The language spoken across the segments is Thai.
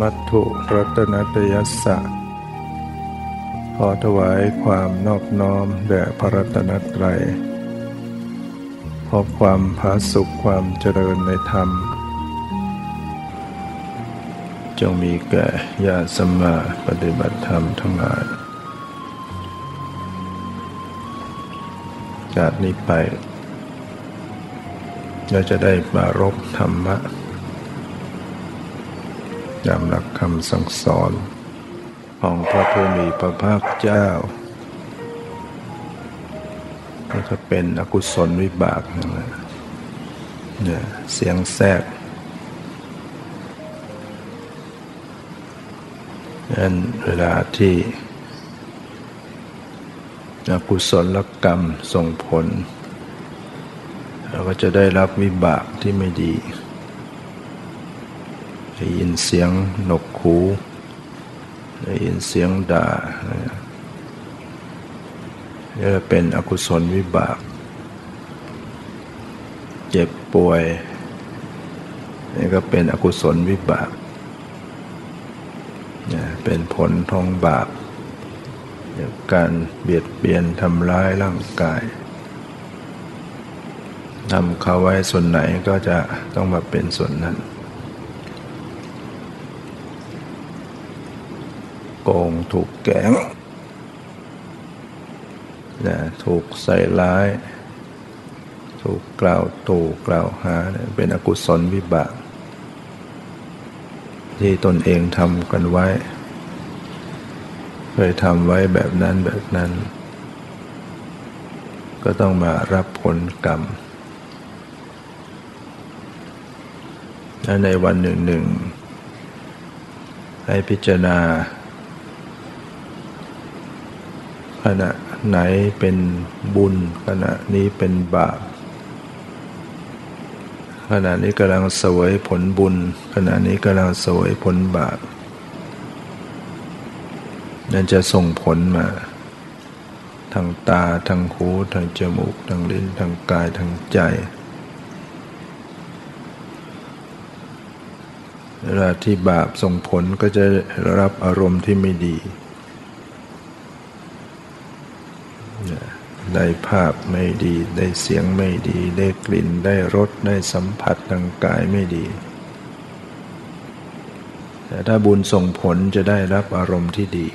มัตถุรัตนตยัสสะ ขอถวายความนอบน้อมแด่พระรัตนตรัย ขอความผาสุขความเจริญในธรรม จงมีแก่ญาติสมมาปฏิบัติธรรมทั้งหลายจากนี้ไปเราจะได้มารบธรรมะ จำหลักคำสั่งสอน ของพระผู้มีพระภาคเจ้าก็จะเป็นอกุศลวิบากเนี่ยเสียงแทรกนั้นเวลาที่อกุศลกรรมส่งผล เราก็จะได้รับวิบากที่ไม่ดี ได้ยินเสียงนกขูได้ยินเสียงด่านี่เป็นอกุศลวิบาก เจ็บป่วยนี่ก็เป็นอกุศลวิบากเป็นผลทองบาปการเบียดเบียนทำร้ายร่างกายทำเขาไว้ส่วนไหนก็จะต้องมาเป็นส่วนนั้น โกงถูกแกงนะถูกใส่ร้าย ถูกกล่าวตู่กล่าวหาเป็นอกุศลวิบาก ที่ตนเองทำกันไว้ เคยทำไว้แบบนั้นแบบนั้น ก็ต้องมารับผลกรรมและในวันหนึ่งหนึ่งให้พิจารณา ขณะไหนเป็นบุญ ขณะนี้เป็นบาป ขณะนี้กำลังสวยผลบุญ ขณะนี้กำลังสวยผลบาปนั่นจะส่งผลมา ทางตาทางหูทางจมูกทางลิ้นทางกายทางใจเวลาที่บาปส่งผลก็จะรับอารมณ์ที่ไม่ดี ได้ภาพไม่ดี ได้เสียงไม่ดี ได้กลิ่น ได้รส ได้สัมผัสทางกายไม่ดี แต่ถ้าบุญส่งผลจะได้รับอารมณ์ที่ดี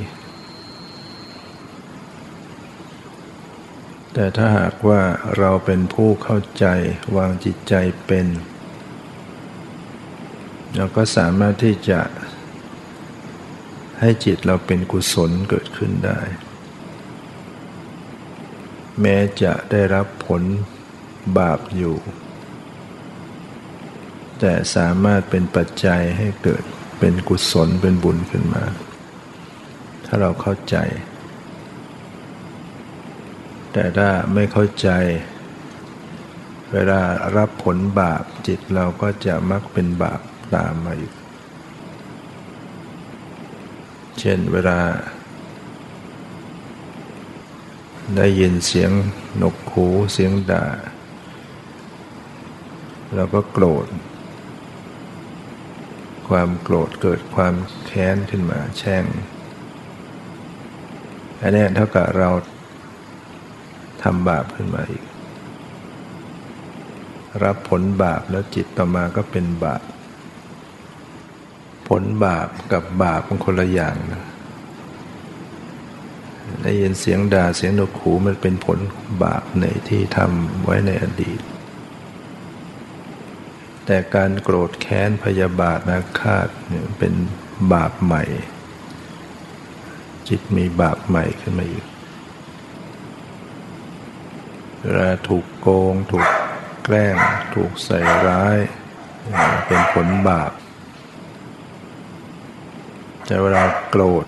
แต่ถ้าหากว่าเราเป็นผู้เข้าใจวางจิตใจเป็น เราก็สามารถที่จะให้จิตเราเป็นกุศลเกิดขึ้นได้ แม้จะได้รับผลบาปอยู่ แต่สามารถเป็นปัจจัยให้เกิดเป็นกุศลเป็นบุญขึ้นมา ถ้าเราเข้าใจ แต่ถ้าไม่เข้าใจ เวลารับผลบาปจิตเราก็จะมักเป็นบาปตามมาอีก เช่นเวลา ได้ยินเสียงหนกหูเสียงด่า เราก็โกรธ ความโกรธเกิดความแค้นขึ้นมาแช่งอันนี้เท่ากับเราทำบาปขึ้นมาอีก รับผลบาปแล้วจิตต่อมาก็เป็นบาป ผลบาปกับบาปเป็นคนละอย่างนะ ได้ยินเสียงด่าเสียงนกหูมันเป็นผลบาปในที่ทำไว้ในอดีต แต่การโกรธแค้นพยาบาทนาคาตเป็นบาปใหม่ จิตมีบาปใหม่ขึ้นมาอีกเวลาถูกโกง ถูกแกล้ง ถูกใส่ร้าย เป็นผลบาปแต่เวลาโกรธ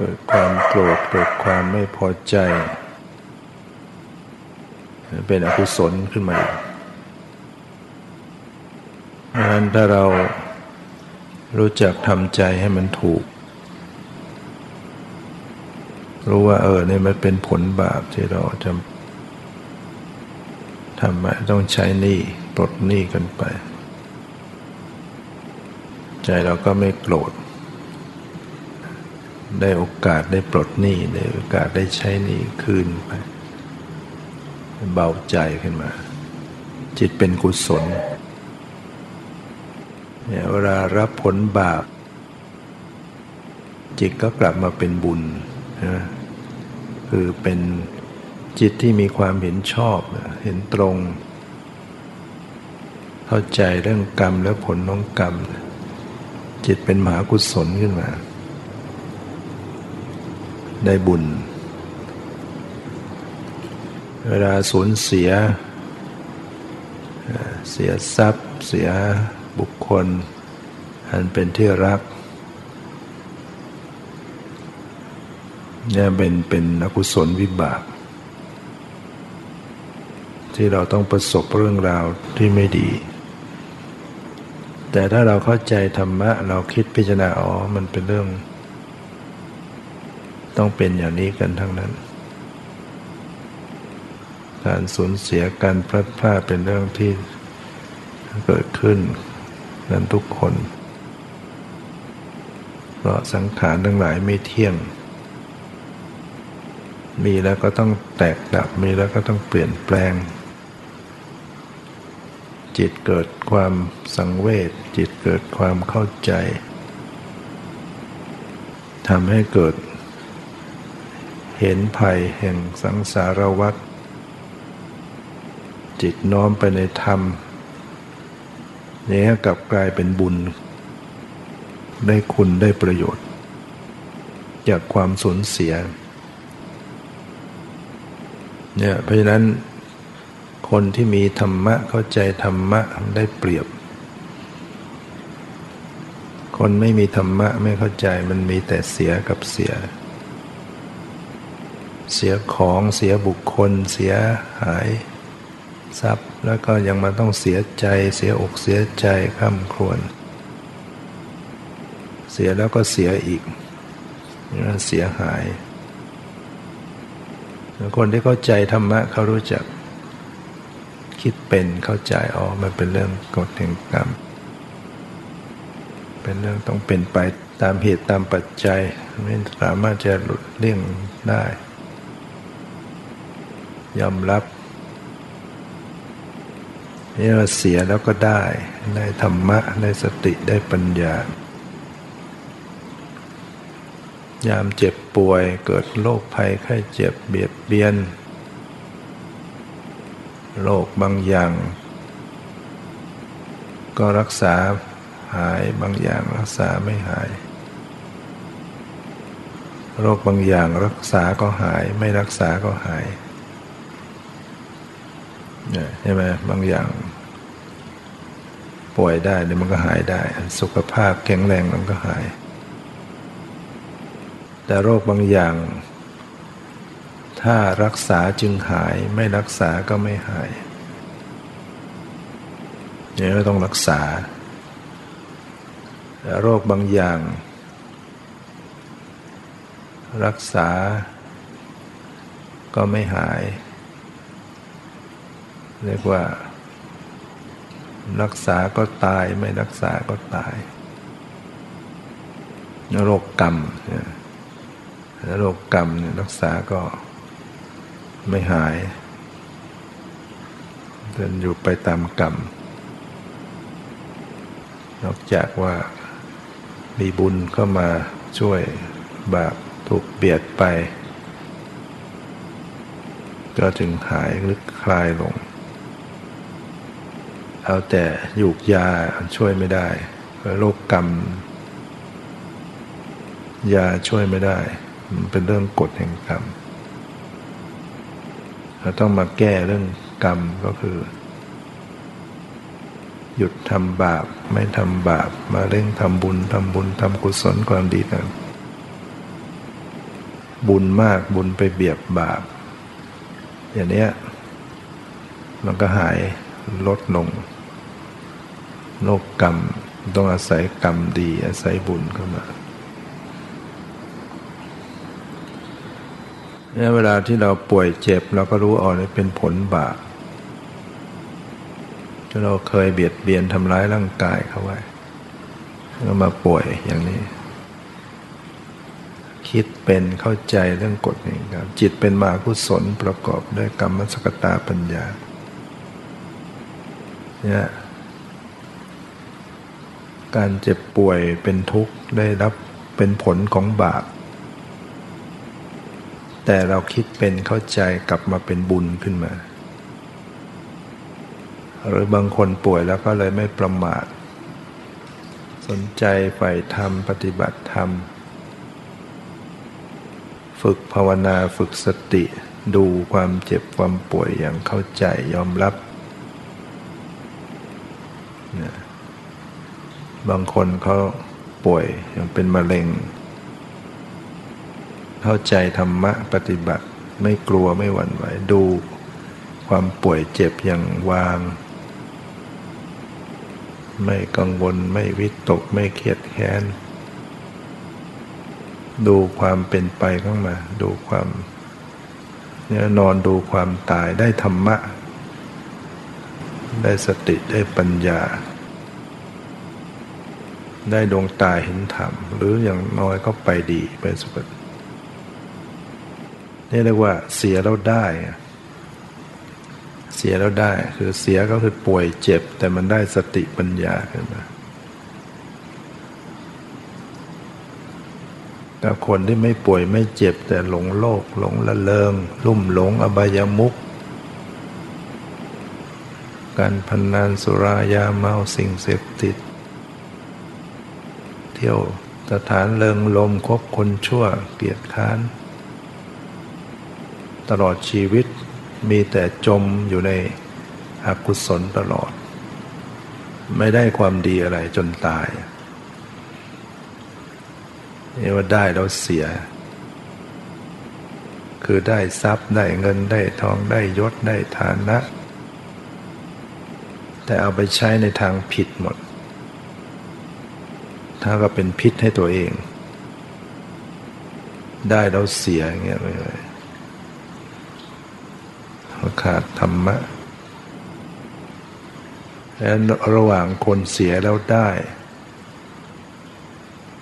เกิดความโกรธเกิดความไม่พอใจ เป็นอกุศลขึ้นมาอีกดังนั้นถ้าเรารู้จักทำใจให้มันถูก รู้ว่าเออเนี่ยมันเป็นผลบาปที่เราจะทำมาต้องใช้หนี้ปลดหนี้กันไป ใจเราก็ไม่โกรธ ได้โอกาสได้ปลดหนี้ได้โอกาสได้ใช้หนี้คืนไป เบาใจขึ้นมา จิตเป็นกุศลเนี่ยเวลารับผลบาป จิตก็กลับมาเป็นบุญนะคือเป็นจิตที่มีความเห็นชอบเห็นตรง เข้าใจเรื่องกรรมและผลของกรรม จิตเป็นมหากุศลขึ้นมา ได้บุญ เวลาสูญเสีย เสียทรัพย์ เสียบุคคล อันเป็นที่รักเนี่ยเป็นเป็นอกุศลวิบาก ที่เราต้องประสบเรื่องราวที่ไม่ดี แต่ถ้าเราเข้าใจธรรมะ เราคิดพิจารณาอ๋อมันเป็นเรื่อง ต้องเป็นอย่างนี้กันทั้งนั้น การสูญเสียการพลัดพรากเป็นเรื่องที่เกิดขึ้นนั้นทุกคน เพราะสังขารทั้งหลายไม่เที่ยง มีแล้วก็ต้องแตกดับ มีแล้วก็ต้องเปลี่ยนแปลง จิตเกิดความสังเวชจิตเกิดความเข้าใจทำให้เกิด เห็นภัยแห่งสังสารวัฏจิตน้อมไปในธรรมนี้กลับกลายเป็นบุญ ได้คุณได้ประโยชน์ จากความสูญเสียเนี่ยเพราะฉะนั้น คนที่มีธรรมะเข้าใจธรรมะได้เปรียบ คนไม่มีธรรมะไม่เข้าใจมันมีแต่เสียกับเสีย เสียของเสียบุคคล เสียหายทรัพย์ แล้วก็ยังมาต้องเสียใจ เสียอกเสียใจข้ามครวนเสียแล้วก็เสียอีกเสียหายคนที่เข้าใจธรรมะเขารู้จัก คิดเป็นเข้าใจอ๋อมันเป็นเรื่องกฎแห่งกรรม เป็นเรื่องต้องเป็นไปตามเหตุตามปัจจัย ไม่สามารถจะหลุดเลี่ยงได้ ยอมรับนี่เราเสียแล้วก็ได้ได้ธรรมะได้สติได้ปัญญา ยามเจ็บป่วยเกิดโรคภัยไข้เจ็บเบียดเบียนโรคบางอย่าง ก็รักษาหายบางอย่างรักษาไม่หาย โรคบางอย่างรักษาก็หายไม่รักษาก็หาย ใช่ไหมบางอย่าง ป่วยได้เดี๋ยวมันก็หายได้ สุขภาพแข็งแรงมันก็หาย แต่โรคบางอย่าง ถ้ารักษาจึงหายไม่รักษาก็ไม่หายเนี่ยต้องรักษาแต่โรคบางอย่าง รักษาก็ไม่หาย เรียกว่า รักษาก็ตายไม่รักษาก็ตาย โรคกรรมโรคกรรมเนี่ยรักษาก็ไม่หายเดินอยู่ไปตามกรรม นอกจากว่ามีบุญเข้ามาช่วยบาปถูกเบียดไป ก็จึงหายหรือคลายลง เอาแต่หยูกยาช่วยไม่ได้โรคกรรม ยาช่วยไม่ได้มันเป็นเรื่องกฎแห่งกรรม เราต้องมาแก้เรื่องกรรมก็คือ หยุดทำบาปไม่ทำบาป มาเร่งทำบุญทำบุญทำกุศลความดีกันบุญมากบุญไปเบียบบาป อย่างนี้มันก็หายลดลง โลกกรรมต้องอาศัยกรรมดี อาศัยบุญเข้ามาเนี่ยเวลาที่เราป่วยเจ็บเราก็รู้อ๋อนี่เป็นผลบาปที่เราเคยเบียดเบียนทำร้ายร่างกายเขาไว้แล้วมาป่วยอย่างนี้ คิดเป็นเข้าใจเรื่องกฎนี้ครับจิตเป็นมากุศลประกอบด้วยกรรมสกตาปัญญาเนี่ย การเจ็บป่วยเป็นทุกข์ได้รับเป็นผลของบาป แต่เราคิดเป็นเข้าใจกลับมาเป็นบุญขึ้นมา หรือบางคนป่วยแล้วก็เลยไม่ประมาท สนใจใฝ่ธรรมปฏิบัติธรรม ฝึกภาวนาฝึกสติดูความเจ็บความป่วยอย่างเข้าใจยอมรับ บางคนเขาป่วยยังเป็นมะเร็ง เข้าใจธรรมะปฏิบัติไม่กลัวไม่หวั่นไหวดูความป่วยเจ็บอย่างวาง ไม่กังวลไม่วิตกไม่เครียดแค้น ดูความเป็นไปข้างมา ดูความเนี่ยนอนดูความตายได้ธรรมะ ได้สติได้ปัญญา ได้ดวงตาเห็นธรรม หรืออย่างน้อยก็ไปดีไปสุคตินี่เรียกว่าเสียแล้วได้ เสียแล้วได้คือเสียก็คือป่วยเจ็บ แต่มันได้สติปัญญาขึ้นมาแต่คนที่ไม่ป่วยไม่เจ็บ แต่หลงโลกหลงละเลงลุ่มหลงอบายามุกการพนนันสุรายาเมาสิ่งเสพติด เที่ยวสถานเริงลมคบคนชั่วเกียดค้าน ตลอดชีวิตมีแต่จมอยู่ในอกุศลตลอด ไม่ได้ความดีอะไรจนตายนี่ว่าได้แล้วเสีย คือได้ทรัพย์ได้เงินได้ทองได้ยศได้ฐานะ แต่เอาไปใช้ในทางผิดหมด ถ้าก็เป็นพิษให้ตัวเอง ได้แล้วเสียอย่างเงี้ยไปเลยขาดธรรมะแล้วระหว่างคนเสียแล้วได้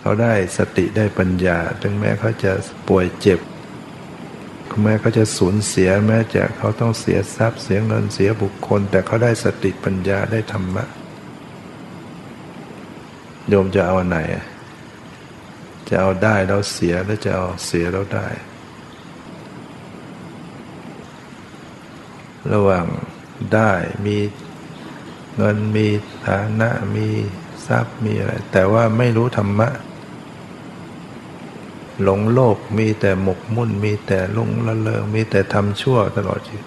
เขาได้สติได้ปัญญา ถึงแม้เขาจะป่วยเจ็บแม้เขาจะสูญเสียแม้จะเขาต้องเสียทรัพย์เสียเงินเสียบุคคล แต่เขาได้สติปัญญาได้ธรรมะ โยมจะเอาอันไหน จะเอาได้แล้วเสียแล้วจะเอาเสียแล้วได้ ระหว่างได้มีเงินมีฐานะมีทรัพย์มีอะไร แต่ว่าไม่รู้ธรรมะ หลงโลกมีแต่หมกมุ่น มีแต่ลุงละเลงมีแต่ทำชั่วตลอดชีวิต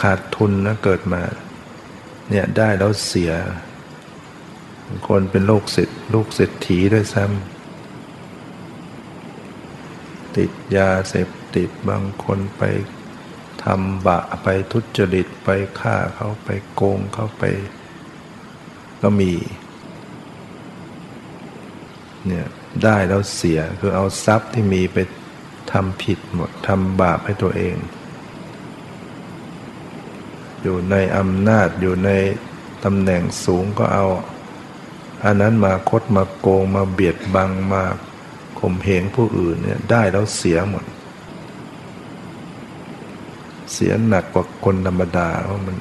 ขาดทุนนะเกิดมา เนี่ยได้แล้วเสีย คนเป็นโรคเศรษลูกเศรษฐีด้วยซ้ำติดยาเสพติดบางคนไปทำบะไปทุจริตไปฆ่าเขาไปโกงเขาไป ก็มีเนี่ยได้แล้วเสียคือเอาทรัพย์ที่มีไปทำผิดหมดทำบาปให้ตัวเอง อยู่ในอำนาจอยู่ในตำแหน่งสูงก็เอา อันนั้นมาคดมาโกงมาเบียดบังมาข่มเหงผู้อื่นเนี่ยได้แล้วเสียหมด เสียหนักกว่าคนธรรมดาเพราะมัน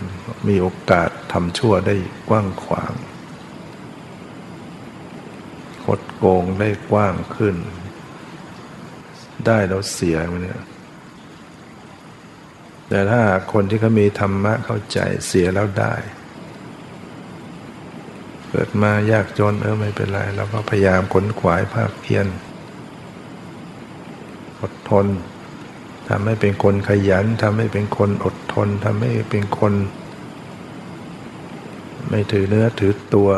มีโอกาสทำชั่วได้กว้างขวาง คดโกงได้กว้างขึ้น ได้แล้วเสียมันเนี่ยแต่ถ้าคนที่เขามีธรรมะเข้าใจเสียแล้วได้ เกิดมายากจนเออไม่เป็นไรเราก็พยายามขนขวายภาคเพียรอดทนทำให้เป็นคนขยันทำให้เป็นคนอดทนทำให้เป็นคน ไม่ถือเนื้อถือตัว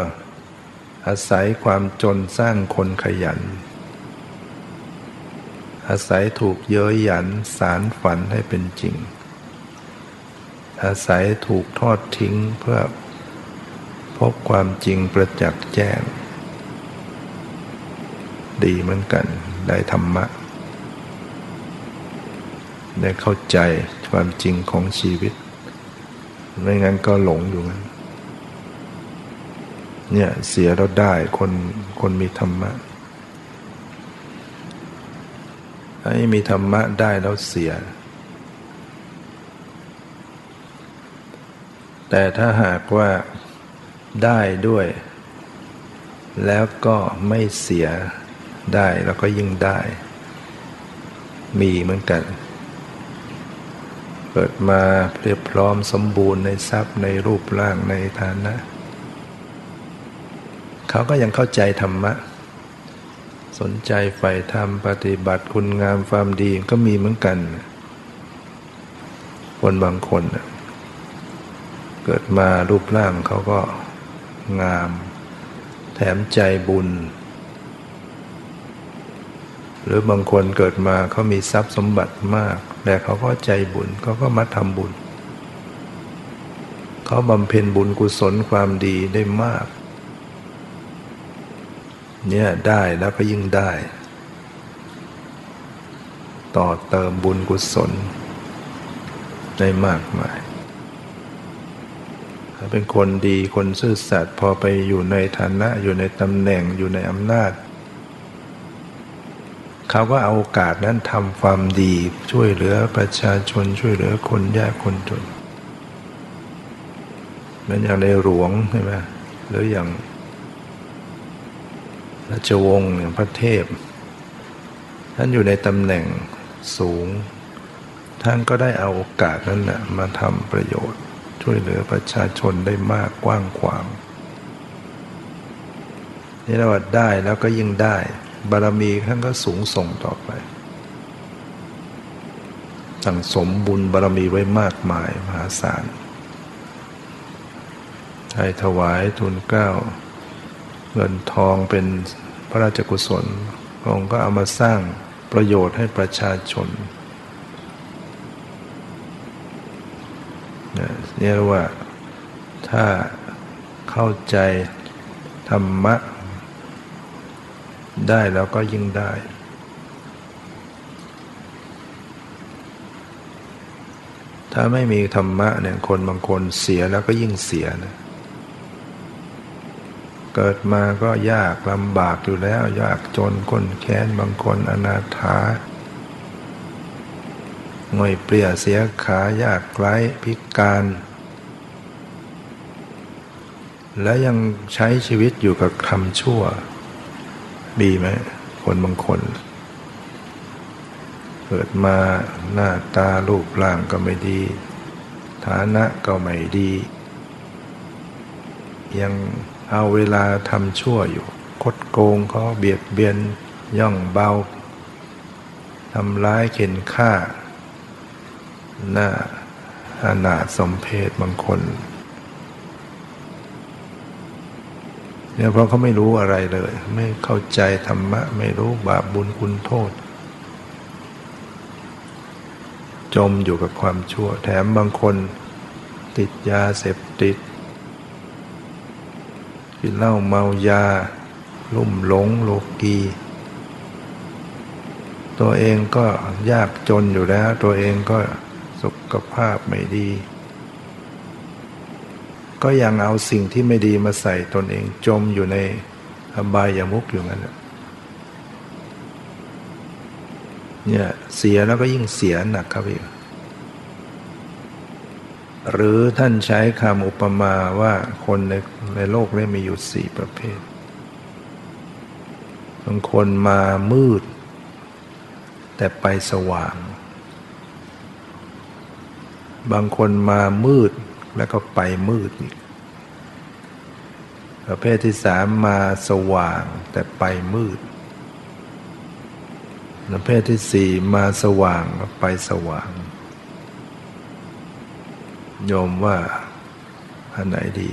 อาศัยความจนสร้างคนขยัน อาศัยถูกเย้ยหยันสารฝันให้เป็นจริง อาศัยถูกทอดทิ้งเพื่อ บความจริงประจักษ์แจ้ง ดีเหมือนกันได้ธรรมะ ได้เข้าใจความจริงของชีวิต ไม่งั้นก็หลงอยู่งั้นเนี่ยเสียแล้วได้คนคนมีธรรมะให้มีธรรมะได้แล้วเสีย แต่ถ้าหากว่า ได้ด้วย แล้วก็ไม่เสียได้แล้วก็ยิ่งได้ มีเหมือนกัน เกิดมาเรียบพร้อมสมบูรณ์ในทรัพย์ในรูปร่างในฐานะ เขาก็ยังเข้าใจธรรมะ สนใจใฝ่ธรรมปฏิบัติคุณงามความดีก็มีเหมือนกัน คนบางคน เกิดมารูปร่างเขาก็ งาม แถมใจบุญ หรือบางคนเกิดมาเขามีทรัพย์สมบัติมาก แต่เขาก็ใจบุญเขาก็มาทำบุญ เขาบำเพ็ญบุญกุศลความดีได้มาก เนี่ยได้แล้วก็ยิ่งได้ ต่อเติมบุญกุศลได้มากมาย เป็นคนดีคนซื่อสัตย์พอไปอยู่ในฐานะอยู่ในตำแหน่งอยู่ในอำนาจเขาก็เอาโอกาสนั้นทำความดีช่วยเหลือประชาชนช่วยเหลือคนยากคนจนเหมือนอย่างในหลวงใช่ไหมหรืออย่างราชวงศ์อย่างพระเทพ ท่านอยู่ในตำแหน่งสูง ท่านก็ได้เอาโอกาสนั้นนะมาทำประโยชน์ ช่วยเหลือประชาชนได้มากกว้างขวางนี่เราได้แล้วก็ยิ่งได้ บารมีท่านก็สูงส่งต่อไป สั่งสมบุญบารมีไว้มากมายมหาศาลให้ถวายทุนเก้าเงินทองเป็นพระราชกุศลองค์ก็เอามาสร้างประโยชน์ให้ประชาชน เนี่ยว่าถ้าเข้าใจธรรมะ ได้แล้วก็ยิ่งได้ ถ้าไม่มีธรรมะเนี่ยคนบางคนเสียแล้วก็ยิ่งเสียนะเกิดมาก็ยากลำบากอยู่แล้ว ยากจนคนแค้นบางคนอนาถา หน่อยเปลี่ยเสียขายากไร้พิการ และยังใช้ชีวิตอยู่กับคำชั่ว ดีไหม คนบางคน เกิดมาหน้าตารูปร่างก็ไม่ดี ฐานะก็ไม่ดี ยังเอาเวลาทำชั่วอยู่ คดโกงเขาเบียดเบียนย่องเบาทำร้ายเข็นฆ่า หน้าอานาสมเพศบางคนเนี่ยเพราะเขาไม่รู้อะไรเลย ไม่เข้าใจธรรมะ ไม่รู้บาปบุญคุณโทษ จมอยู่กับความชั่ว แถมบางคน ติดยาเสพติดกินเหล้าเมายา ลุ่มหลงโลกี ตัวเองก็ยากจนอยู่แล้ว ตัวเองก็ สุขภาพไม่ดี ก็ยังเอาสิ่งที่ไม่ดีมาใส่ตนเองจมอยู่ในอบายามุกอยู่งั้นเนี่ยเสียแล้วก็ยิ่งเสียหนักครับอีกหรือท่านใช้คำอุปมาว่าคนในในโลกนี้มีอยู่สี่ประเภทบางคนมามืด แต่ไปสว่าง บางคนมามืดแล้วก็ไปมืดอีกประเภทที่สามมาสว่างแต่ไปมืด ประเภทที่สี่มาสว่างไปสว่าง โยมว่าอันไหนดี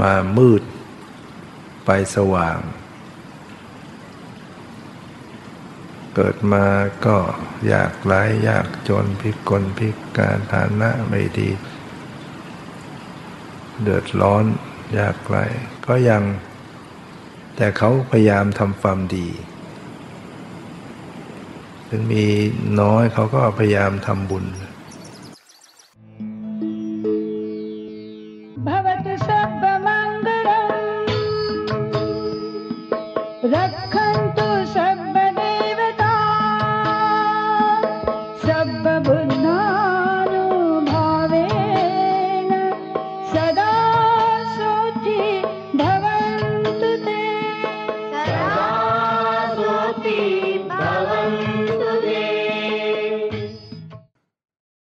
มามืดไปสว่าง เกิดมาก็ยากไร้ยากจนพิกลพิการฐานะไม่ดี เดือดร้อนยากไร้ก็ยัง แต่เขาพยายามทำความดีถึงมีน้อยเขาก็พยายามทำบุญ